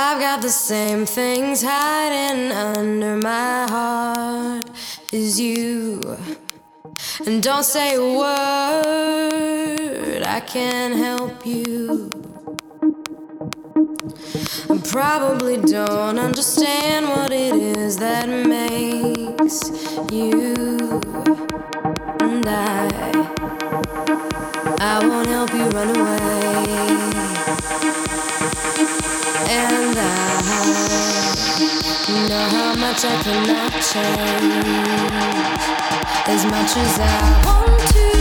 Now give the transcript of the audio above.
I've got the same things hiding under my heart as you. And don't say a word, I can't help you. I probably don't understand what it is that makes you and I. I won't help you run away. I know how much I cannot change as much as I want to.